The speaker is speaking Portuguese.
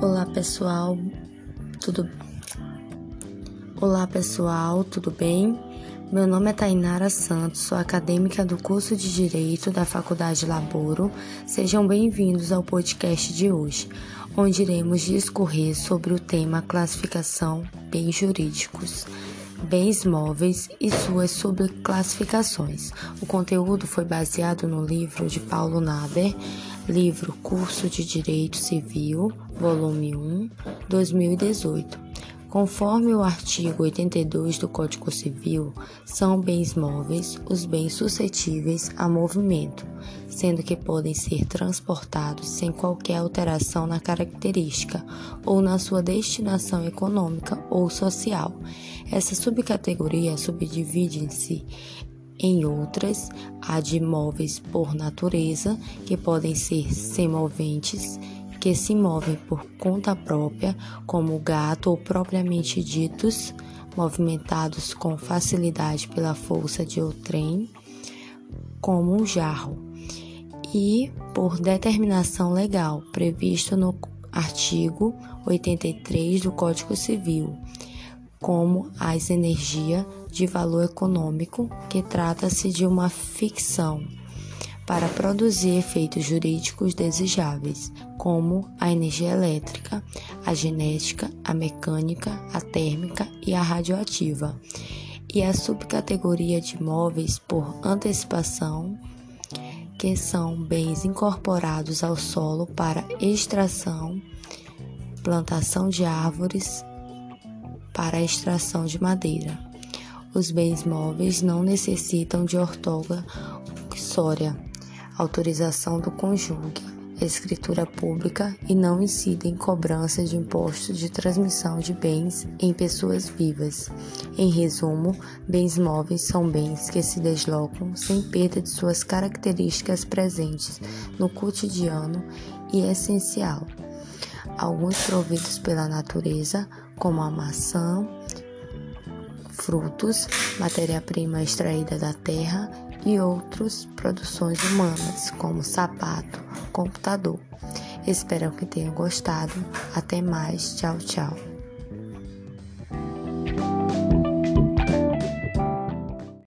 Olá pessoal, tudo Olá pessoal, tudo bem? Meu nome é Tainara Santos, sou acadêmica do curso de Direito da Faculdade Laboro. Sejam bem-vindos ao podcast de hoje, onde iremos discorrer sobre o tema classificação bens jurídicos bens móveis e suas subclassificações. O conteúdo foi baseado no livro de Paulo Naber, livro Curso de Direito Civil, volume 1, 2018. Conforme o artigo 82 do Código Civil, são bens móveis os bens suscetíveis a movimento, sendo que podem ser transportados sem qualquer alteração na característica ou na sua destinação econômica ou social. Essa subcategoria subdivide-se em outras, a de móveis por natureza, que podem ser semoventes que se movem por conta própria, como o gato ou propriamente ditos, movimentados com facilidade pela força de outrem, como um jarro, e por determinação legal previsto no artigo 83 do Código Civil, como as energias de valor econômico, que trata-se de uma ficção para produzir efeitos jurídicos desejáveis, como a energia elétrica, a genética, a mecânica, a térmica e a radioativa, e a subcategoria de móveis por antecipação, que são bens incorporados ao solo para extração, plantação de árvores, para extração de madeira. Os bens móveis não necessitam de ortoga sória autorização do cônjuge, escritura pública e não incidem cobrança de impostos de transmissão de bens em pessoas vivas. Em resumo, bens móveis são bens que se deslocam sem perda de suas características presentes no cotidiano e essencial. Alguns providos pela natureza, como a maçã, frutos, matéria-prima extraída da terra e outras produções humanas, como sapato, computador. Espero que tenham gostado. Até mais. Tchau, tchau.